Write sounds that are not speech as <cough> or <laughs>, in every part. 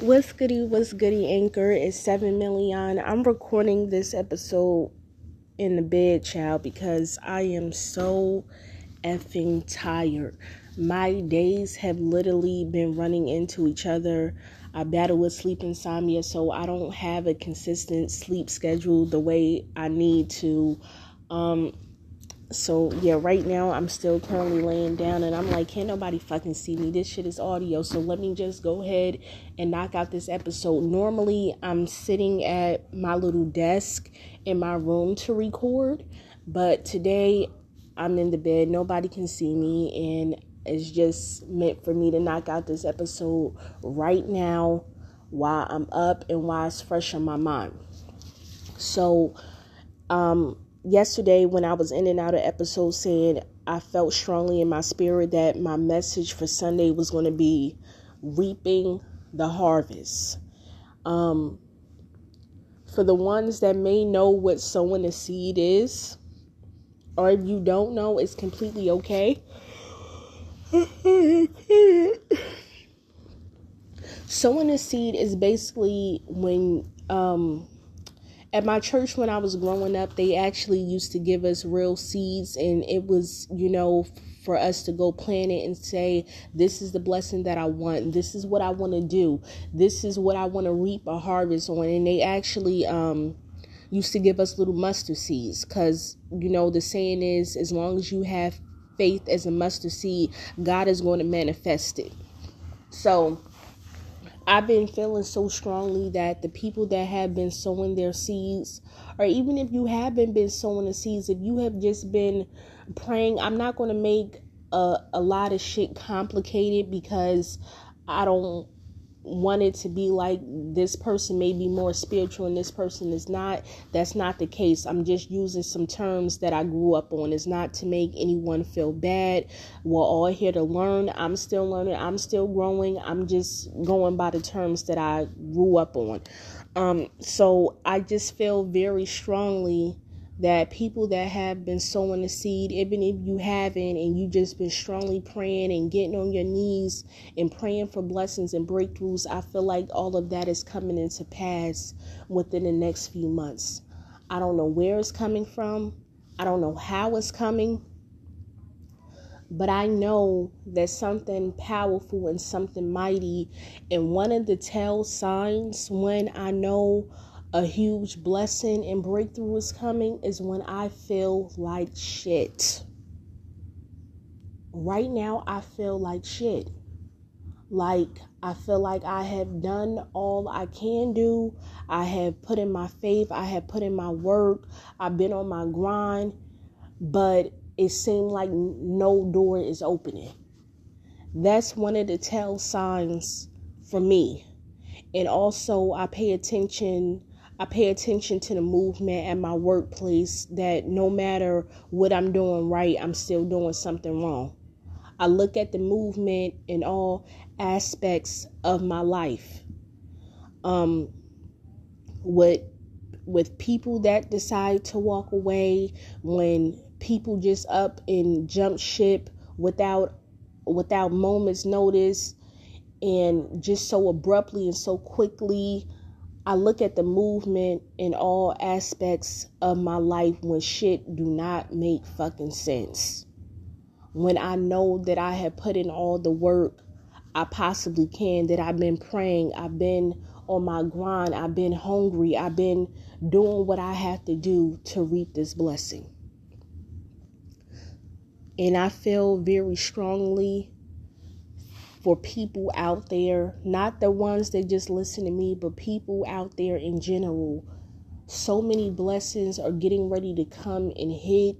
What's goody, what's goody, Anchor? It's 7 million. I'm recording this episode in the bed, child, because I am so effing tired. My days have literally been running into each other. I battle with sleep insomnia, so I don't have a consistent sleep schedule the way I need to. Um, so yeah, right now I'm still currently laying down and I'm like, can't nobody fucking see me. This shit is audio. So let me just go ahead and knock out this episode. Normally I'm sitting at my little desk in my room to record, but today I'm in the bed. Nobody can see me and it's just meant for me to knock out this episode right now while I'm up and while it's fresh on my mind. So um yesterday when I was in and out of episodes saying I felt strongly in my spirit that my message for Sunday was going to be reaping the harvest. Um, for the ones that may know what sowing a seed is, or if you don't know, it's completely okay. <laughs> sowing a seed is basically when um, at my church when I was growing up, they actually used to give us real seeds, and it was, you know, for us to go plant it and say, This is the blessing that I want. This is what I want to do. This is what I want to reap a harvest on. And they actually, um, used to give us little mustard seeds because you know the saying is as long as you have faith as a mustard seed god is going to manifest it so I've been feeling so strongly that the people that have been sowing their seeds, or even if you haven't been sowing the seeds, if you have just been praying, I'm not going to make a, a lot of shit complicated because I don't want it to be like this person may be more spiritual and this person is not. That's not the case. I'm just using some terms that i grew up on. It's not to make anyone feel bad. We're all here to learn. I'm still learning. I'm still growing. I'm just going by the terms that i grew up on. Um so i just feel very strongly that people that have been sowing the seed, even if you haven't, and you just been strongly praying and getting on your knees and praying for blessings and breakthroughs, I feel like all of that is coming into pass within the next few months. I don't know where it's coming from, I don't know how it's coming, but I know that something powerful and something mighty, and one of the tell signs when I know a huge blessing and breakthrough is coming is when I feel like shit. Right now, I feel like shit. Like, I feel like I have done all I can do. I have put in my faith. I have put in my work. I've been on my grind. But it seemed like no door is opening. That's one of the tell signs for me. And also, I pay attention I pay attention to the movement at my workplace that no matter what I'm doing right, I'm still doing something wrong. I look at the movement in all aspects of my life. Um, with with people that decide to walk away, when people just up and jump ship without without moments notice and just so abruptly and so quickly I look at the movement in all aspects of my life when shit do not make fucking sense. When I know that I have put in all the work I possibly can, that I've been praying, I've been on my grind, I've been hungry, I've been doing what I have to do to reap this blessing. And I feel very strongly for people out there, not the ones that just listen to me, but people out there in general. So many blessings are getting ready to come and hit,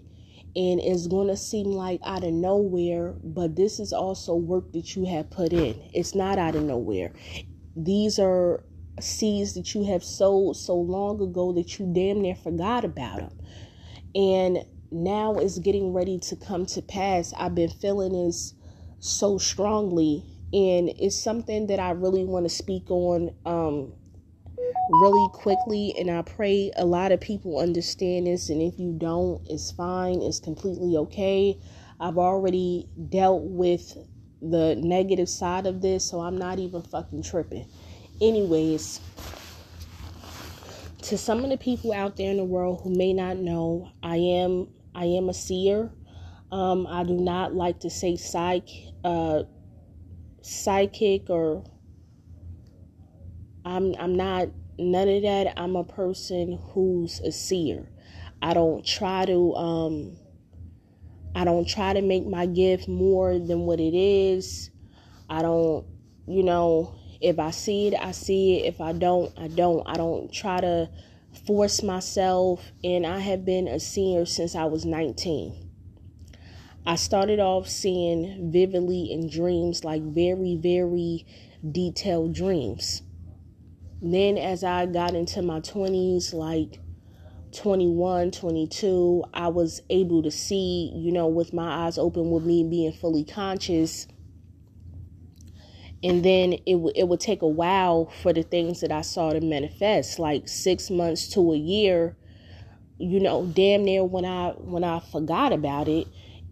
and it's going to seem like out of nowhere, but this is also work that you have put in. It's not out of nowhere. These are seeds that you have sowed so long ago that you damn near forgot about them. And now it's getting ready to come to pass. I've been feeling this so strongly and it's something that I really want to speak on um, really quickly and I pray a lot of people understand this and if you don't it's fine it's completely okay I've already dealt with the negative side of this so I'm not even fucking tripping anyways, to some of the people out there in the world who may not know, I am I am a seer. Um, I do not like to say psych, uh, psychic or I'm I'm not none of that. I'm a person who's a seer. I don't try to um I don't try to make my gift more than what it is. I don't, you know, if I see it, I see it. If I don't, I don't. I don't try to force myself. And I have been a seer since I was 19. I started off seeing vividly in dreams, like very, very detailed dreams. Then, as I got into my 20s, like 21, 22, I was able to see, you know, with my eyes open, with me being fully conscious. And then it, w- it would take a while for the things that I saw to manifest, like six months to a year, you know, damn near when I when I forgot about it,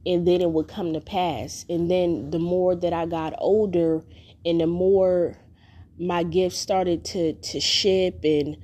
and then it would come to pass. And then the more that I got older, and the more my gifts started to to ship and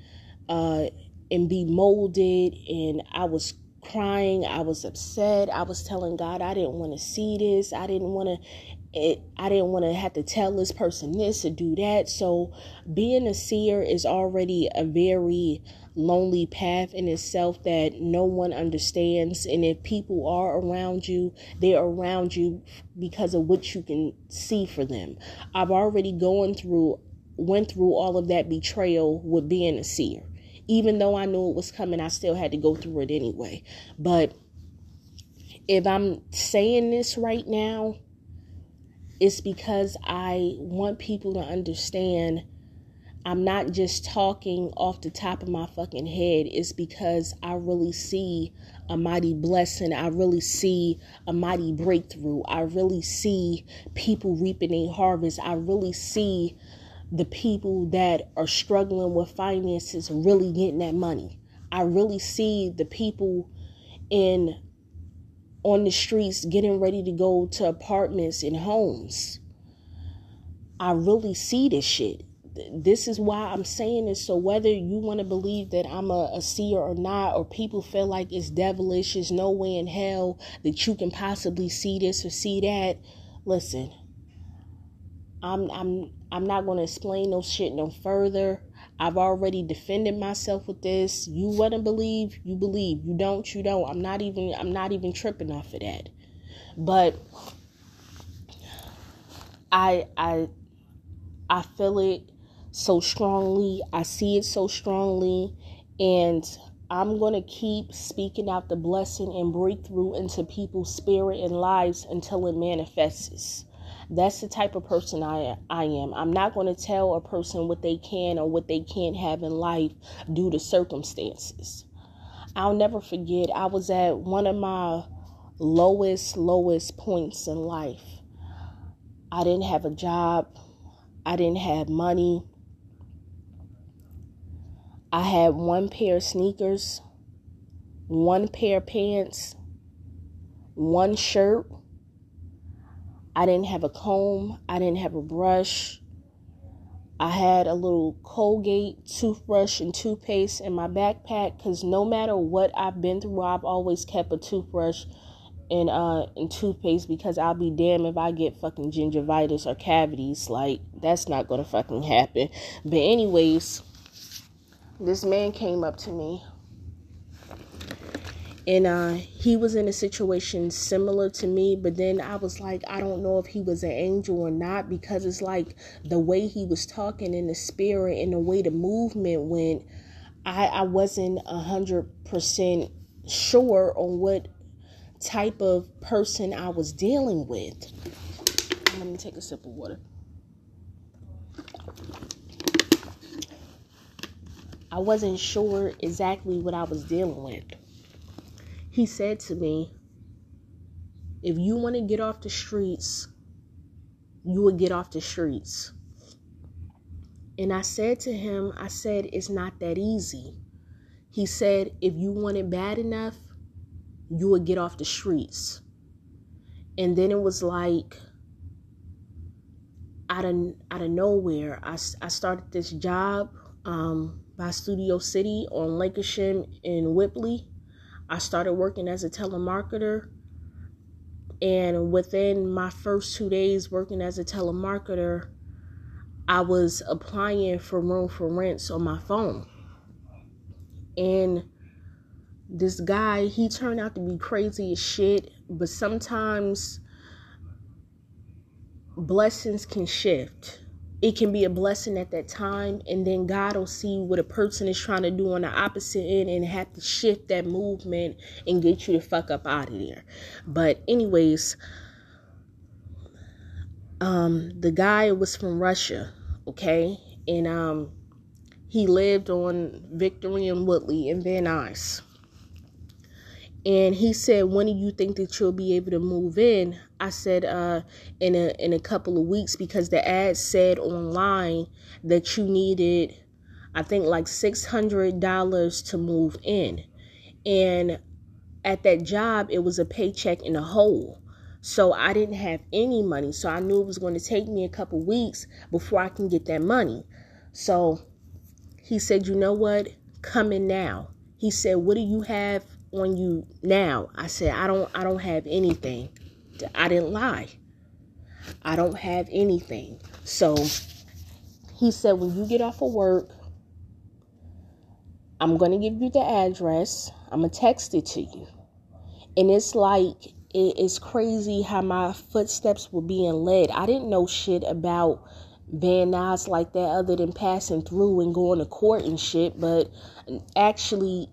uh and be molded and I was crying, I was upset. I was telling God I didn't want to see this. I didn't want to I didn't want to have to tell this person this or do that. So being a seer is already a very lonely path in itself that no one understands. And if people are around you, they're around you because of what you can see for them. I've already gone through went through all of that betrayal with being a seer even though I knew it was coming, I still had to go through it anyway. But if I'm saying this right now, it's because I want people to understand I'm not just talking off the top of my fucking head. It's because I really see a mighty blessing. I really see a mighty breakthrough. I really see people reaping a harvest. I really see the people that are struggling with finances really getting that money. I really see the people in on the streets getting ready to go to apartments and homes. I really see this shit. This is why I'm saying this. So whether you want to believe that I'm a, a seer or not, or people feel like it's devilish, there's no way in hell that you can possibly see this or see that. Listen, I'm I'm I'm not to explain no shit no further. I've already defended myself with this. You want to believe, you believe. You don't, you don't. I'm not even I'm not even tripping off of that. But I I I feel it so strongly. I see it so strongly and I'm going to keep speaking out the blessing and breakthrough into people's spirit and lives until it manifests. That's the type of person I I am. I'm not going to tell a person what they can or what they can't have in life due to circumstances. I'll never forget I was at one of my lowest lowest points in life. I didn't have a job. I didn't have money. I had one pair of sneakers, one pair of pants, one shirt, I didn't have a comb, I didn't have a brush. I had a little Colgate toothbrush and toothpaste in my backpack because no matter what I've been through, I've always kept a toothbrush and uh and toothpaste because I'll be damned if I get fucking gingivitis or cavities. Like that's not gonna fucking happen. But anyways, this man came up to me. And uh, he was in a situation similar to me but then i was like i don't know if he was an angel or not because it's like the way he was talking in the spirit and the way the movement went i i wasn't a hundred percent sure on what type of person i was dealing with. Let me take a sip of water i wasn't sure exactly what i was dealing with he said to me, If you want to get off the streets, you will get off the streets. And I said to him, I said, It's not that easy. He said, If you want it bad enough, you will get off the streets. And then it was like, out of out of nowhere, I, I started this job um, by Studio City on Lankershim in Whipple. I started working as a telemarketer. And within my first two days working as a telemarketer, I was applying for room for rents on my phone. And this guy, he turned out to be crazy as shit, but sometimes blessings can shift. It can be a blessing at that time, and then God will see what a person is trying to do on the opposite end and have to shift that movement and get you to fuck up out of there. But, anyways, um, the guy was from Russia, okay, and um, he lived on Victory and Woodley in Van Nuys. And he said, "When do you think that you'll be able to move in?" I said, "Uh, in a in a couple of weeks because the ad said online that you needed, I think like six hundred dollars to move in, and at that job it was a paycheck in a hole." So I didn't have any money. So I knew it was going to take me a couple weeks before I can get that money. So he said, "You know what? Come in now." He said, "What do you have on you now?" I said, "I don't I don't have anything." I didn't lie. I don't have anything. So he said, "When you get off of work, I'm to give you the address. I'm to text it to you." And it's like it is crazy how my footsteps were being led. I didn't know shit about Van Nuys like that other than passing through and going to court and shit, but actually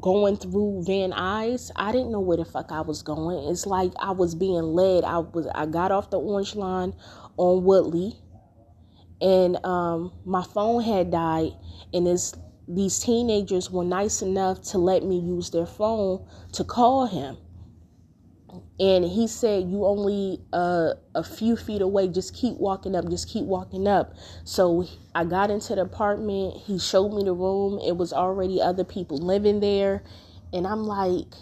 going through Van Nuys, I didn't know where the fuck I was going. It's like I was being led. I was I got off the orange line on Woodley and um my phone had died and it's these teenagers were nice enough to let me use their phone to call him and he said you only uh, a few feet away. Just keep walking up. Just keep walking up. So i got into the apartment. He showed me the room. It was already other people living there. And i'm like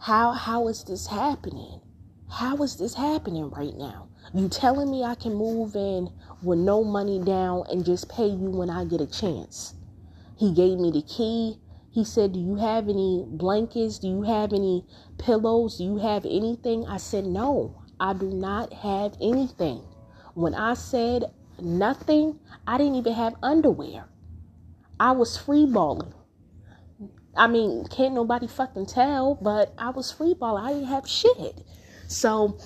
how how is this happening? How is this happening right now? You telling me i can move in with no money down and just pay you when i get a chance. He gave me the key he said, Do you have any blankets? Do you have any pillows? Do you have anything? I said, No, I do not have anything. When I said nothing, I didn't even have underwear. I was free balling. I mean, can't nobody fucking tell, but I was free balling. I didn't have shit. So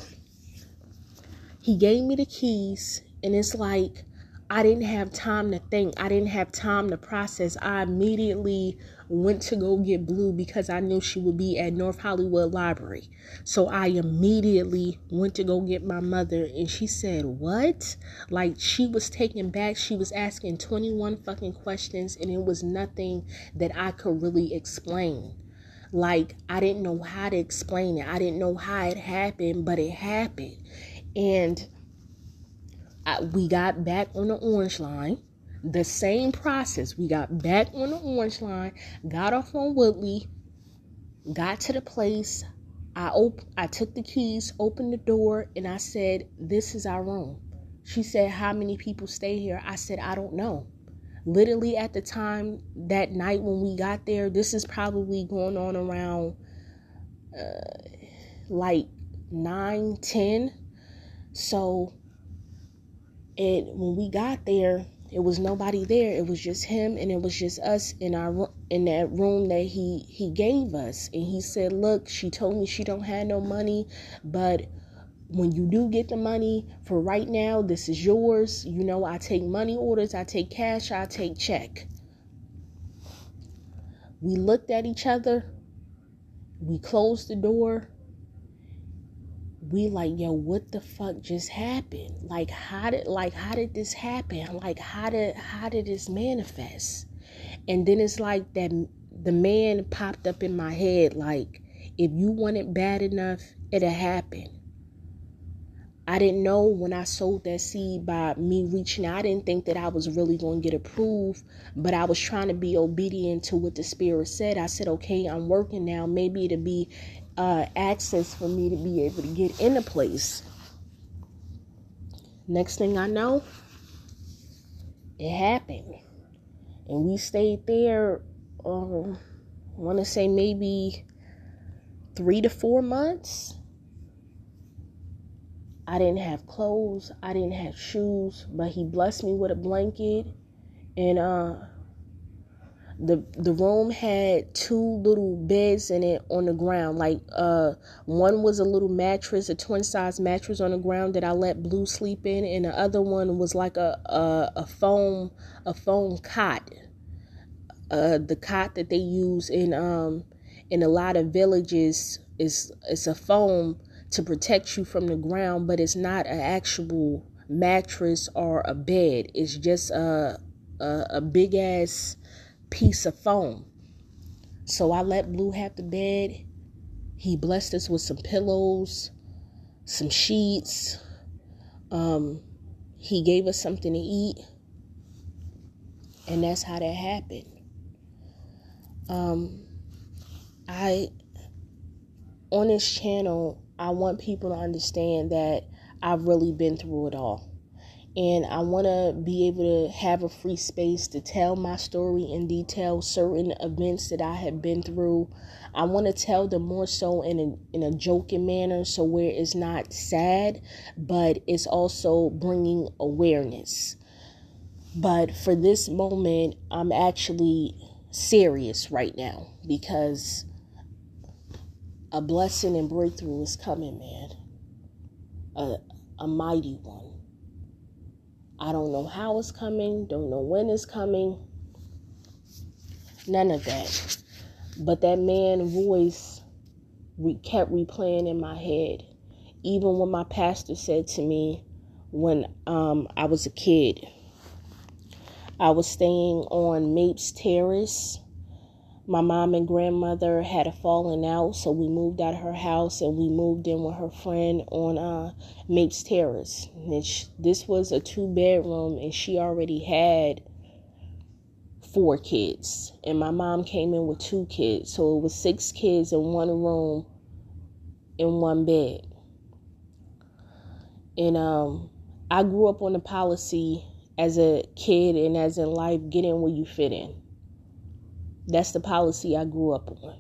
he gave me the keys, and it's like I didn't have time to think. I didn't have time to process. I immediately went to go get Blue because I knew she would be at North Hollywood Library. So I immediately went to go get my mother and she said, What? Like she was taken back. She was asking 21 fucking questions and it was nothing that I could really explain. Like I didn't know how to explain it. I didn't know how it happened, but it happened. And I, we got back on the orange line the same process. We got back on the orange line, got off on Woodley, got to the place. I op- I took the keys, opened the door, and I said, "This is our room." She said, "How many people stay here?" I said, "I don't know." Literally at the time that night when we got there, this is probably going on around uh, like nine, ten. So, and when we got there, it was nobody there. It was just him and it was just us in our in that room that he he gave us. And he said, "Look, she told me she don't have no money, but when you do get the money for right now, this is yours. You know, I take money orders, I take cash, I take check." We looked at each other. We closed the door we like yo what the fuck just happened like how did like how did this happen like how did how did this manifest and then it's like that the man popped up in my head like if you want it bad enough it'll happen I didn't know when I sowed that seed by me reaching out. I didn't think that I was really going to get approved, but I was trying to be obedient to what the Spirit said. I said, okay, I'm working now. Maybe it'll be uh, access for me to be able to get in a place. next thing I know, it happened. And we stayed there, um, I want to say maybe three to four months. I didn't have clothes, I didn't have shoes, but he blessed me with a blanket and uh the the room had two little beds in it on the ground. Like uh one was a little mattress a twin size mattress on the ground that i let blue sleep in and the other one was like a a, a foam a foam cot. Uh the cot that they use in um in a lot of villages is it's a foam to protect you from the ground but it's not an actual mattress or a bed. It's just a a, a big ass piece of foam. So I let Blue have the bed. He blessed us with some pillows, some sheets. Um, he gave us something to eat. And that's how that happened. Um, I, on this channel, I want people to understand that I've really been through it all and I want to be able to have a free space to tell my story in detail, certain events that I have been through. I want to tell them more so in a in a joking manner, so where it's not sad, but it's also bringing awareness. But for this moment, I'm actually serious right now because a blessing and breakthrough is coming, man. A, a mighty one. I don't know how it's coming, don't know when it's coming. None of that. But that man voice we kept replaying in my head. Even when my pastor said to me when um, I was a kid, I was staying on Mapes Terrace my mom and grandmother had a falling out, so we moved out of her house and we moved in with her friend on uh, Mapes Terrace. She, this was a two bedroom, and she already had four kids. And my mom came in with two kids, so it was six kids in one room in one bed. And um, I grew up on the policy as a kid and as in life, get in where you fit in that's the policy I grew up on.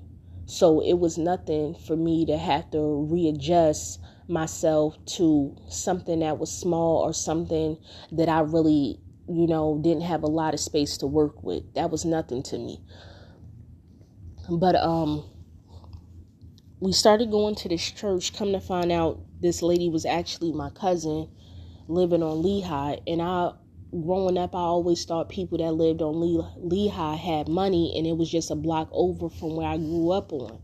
So it was nothing for me to have to readjust myself to something that was small or something that I really, you know, didn't have a lot of space to work with. That was nothing to me. But um we started going to this church, come to find out this lady was actually my cousin living on Lehigh and I growing up, I always thought people that lived on Lehigh had money, and it was just a block over from where I grew up on.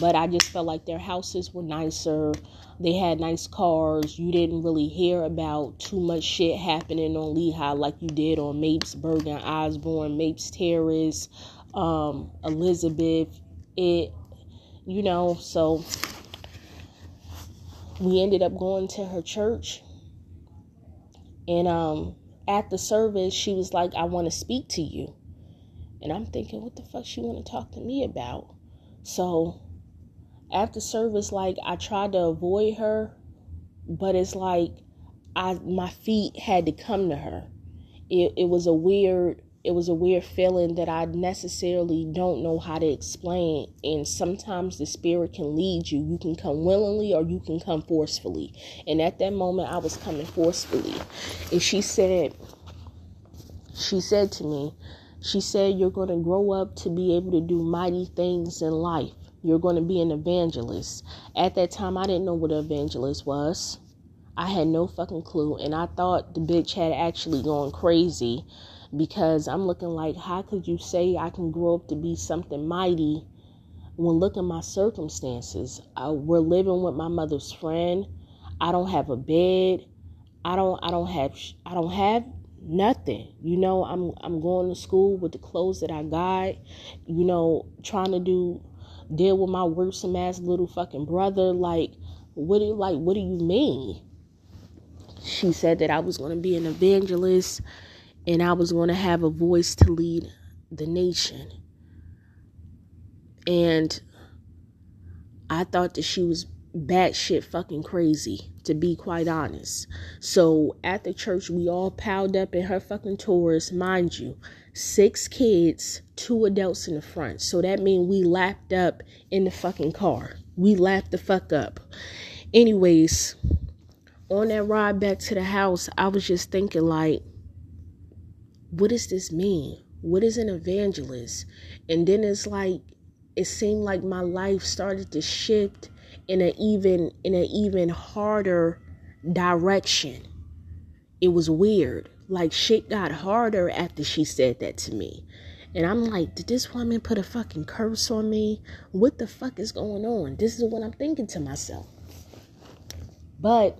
But I just felt like their houses were nicer. They had nice cars. You didn't really hear about too much shit happening on Lehigh like you did on Mapes, Bergen, Osborne, Mapes Terrace, um, Elizabeth. It, you know, so we ended up going to her church, and um at the service, she was like, I want to speak to you. And I'm thinking, what the fuck she want to talk to me about? So after service, like I tried to avoid her, but it's like I my feet had to come to her. It it was a weird it was a weird feeling that I necessarily don't know how to explain. And sometimes the spirit can lead you. You can come willingly or you can come forcefully. And at that moment, I was coming forcefully. And she said, she said to me, she said, You're going to grow up to be able to do mighty things in life. You're going to be an evangelist. At that time, I didn't know what an evangelist was. I had no fucking clue. And I thought the bitch had actually gone crazy because I'm looking like, how could you say I can grow up to be something mighty when look at my circumstances? I, we're living with my mother's friend. I don't have a bed. I don't. I don't have. I don't have nothing. You know, I'm. I'm going to school with the clothes that I got. You know, trying to do deal with my worrisome ass little fucking brother. Like, what do you like? What do you mean? She said that I was going to be an evangelist and I was going to have a voice to lead the nation. And I thought that she was batshit fucking crazy, to be quite honest. So at the church, we all piled up in her fucking Taurus, mind you, six kids, two adults in the front. So that means we lapped up in the fucking car. We lapped the fuck up. Anyways, on that ride back to the house, I was just thinking, like, what does this mean? What is an evangelist? And then it's like, it seemed like my life started to shift in an even in an even harder direction. It was weird. Like shit got harder after she said that to me. And I'm like, did this woman put a fucking curse on me? What the fuck is going on? This is what I'm thinking to myself. But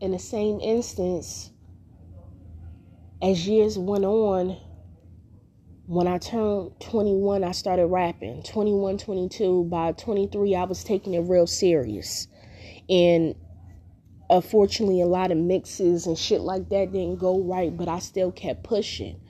in the same instance, as years went on, when I turned 21, I started rapping. 21, 22. By 23, I was taking it real serious. And uh, unfortunately, a lot of mixes and shit like that didn't go right, but I still kept pushing.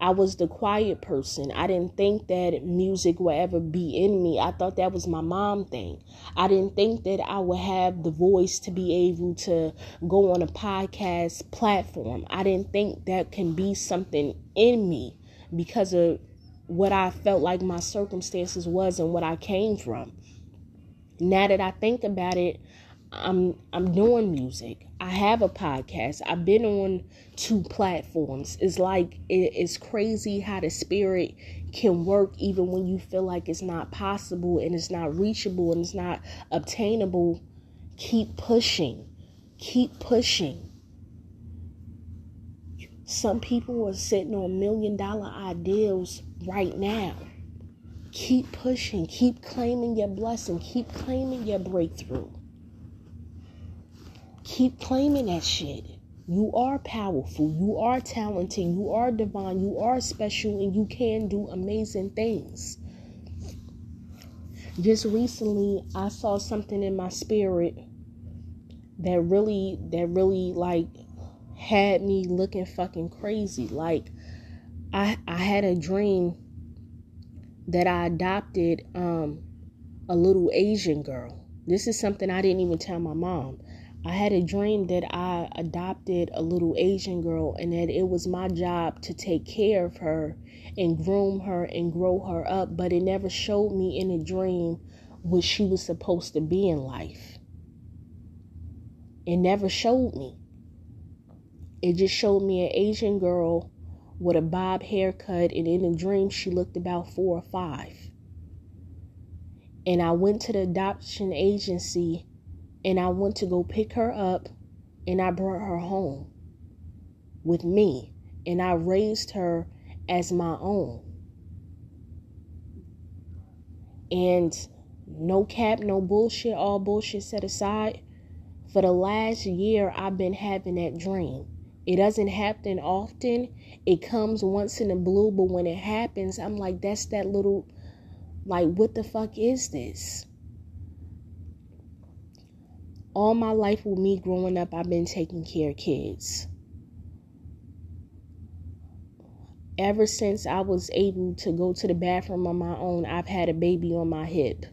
I was the quiet person. I didn't think that music would ever be in me. I thought that was my mom thing. I didn't think that I would have the voice to be able to go on a podcast platform. I didn't think that can be something in me because of what I felt like my circumstances was and what I came from. Now that I think about it, I'm I'm doing music. I have a podcast. I've been on two platforms. It's like it, it's crazy how the spirit can work even when you feel like it's not possible and it's not reachable and it's not obtainable. Keep pushing. Keep pushing. Some people are sitting on million dollar ideals right now. Keep pushing, keep claiming your blessing, keep claiming your breakthrough. Keep claiming that shit. You are powerful, you are talented, you are divine, you are special, and you can do amazing things. Just recently, I saw something in my spirit that really, that really like had me looking fucking crazy. Like I I had a dream that I adopted um a little Asian girl. This is something I didn't even tell my mom. I had a dream that I adopted a little Asian girl and that it was my job to take care of her and groom her and grow her up, but it never showed me in a dream what she was supposed to be in life. It never showed me. It just showed me an Asian girl with a bob haircut, and in a dream, she looked about four or five. And I went to the adoption agency and I went to go pick her up, and I brought her home with me, and I raised her as my own. And no cap, no bullshit, all bullshit set aside. For the last year, I've been having that dream. It doesn't happen often. It comes once in a blue, but when it happens, I'm like, that's that little, like, what the fuck is this? All my life with me growing up, I've been taking care of kids. Ever since I was able to go to the bathroom on my own, I've had a baby on my hip.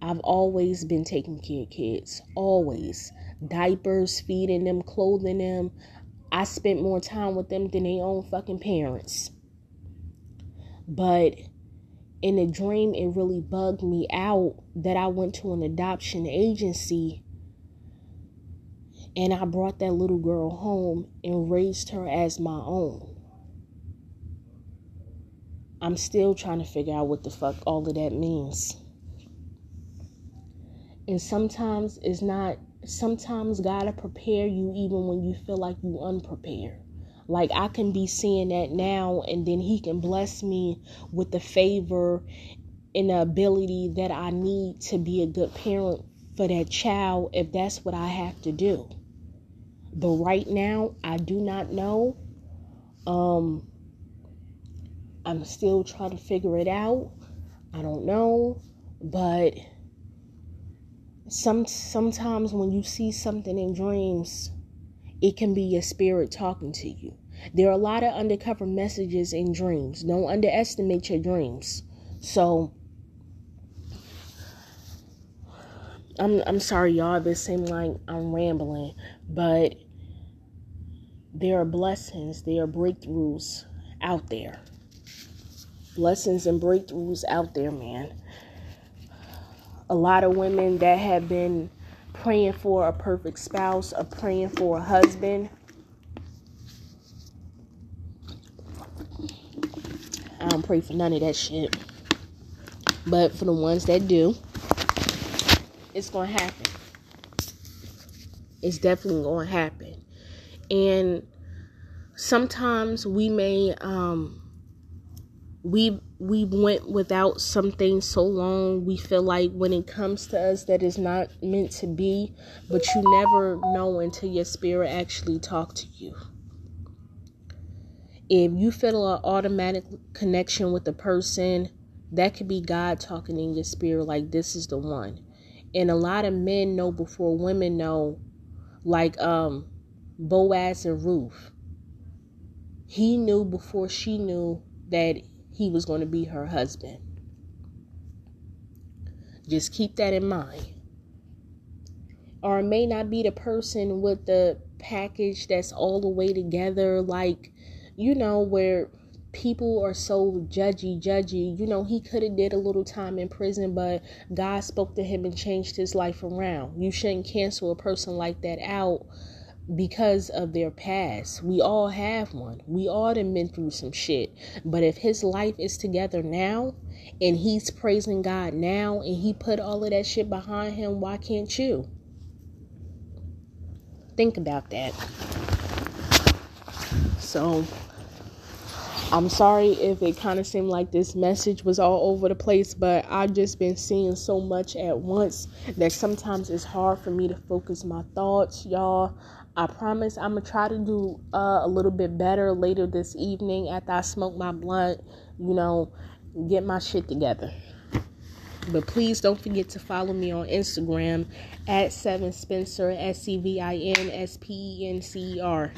I've always been taking care of kids. Always diapers, feeding them, clothing them. I spent more time with them than their own fucking parents. But in a dream, it really bugged me out that I went to an adoption agency and I brought that little girl home and raised her as my own. I'm still trying to figure out what the fuck all of that means. And sometimes it's not sometimes will prepare you even when you feel like you unprepared. Like I can be seeing that now and then he can bless me with the favor and the ability that I need to be a good parent for that child if that's what I have to do. But right now I do not know. Um I'm still trying to figure it out. I don't know, but some sometimes when you see something in dreams, it can be your spirit talking to you. There are a lot of undercover messages in dreams. Don't underestimate your dreams. So I'm I'm sorry, y'all. This seems like I'm rambling, but there are blessings, there are breakthroughs out there. Blessings and breakthroughs out there, man. A lot of women that have been praying for a perfect spouse, or praying for a husband. I don't pray for none of that shit. But for the ones that do, it's going to happen. It's definitely going to happen. And sometimes we may um we we went without something so long. We feel like when it comes to us that is not meant to be but you never know until your spirit actually talk to you. If you feel an automatic connection with the person that could be god talking in your spirit like this is the one. And a lot of men know before women know like um boaz and ruth. He knew before she knew that he was going to be her husband. Just keep that in mind. Or it may not be the person with the package that's all the way together, like, you know, where people are so judgy, judgy. You know, he could have did a little time in prison, but God spoke to him and changed his life around. You shouldn't cancel a person like that out because of their past. We all have one. We all have been through some shit. But if his life is together now and he's praising God now and he put all of that shit behind him, why can't you? Think about that. So I'm sorry if it kind of seemed like this message was all over the place, but I've just been seeing so much at once that sometimes it's hard for me to focus my thoughts, y'all. I promise I'm gonna try to do uh, a little bit better later this evening after I smoke my blunt, you know, get my shit together. But please don't forget to follow me on Instagram at Sevin Spencer S C V I N S P E N C E R.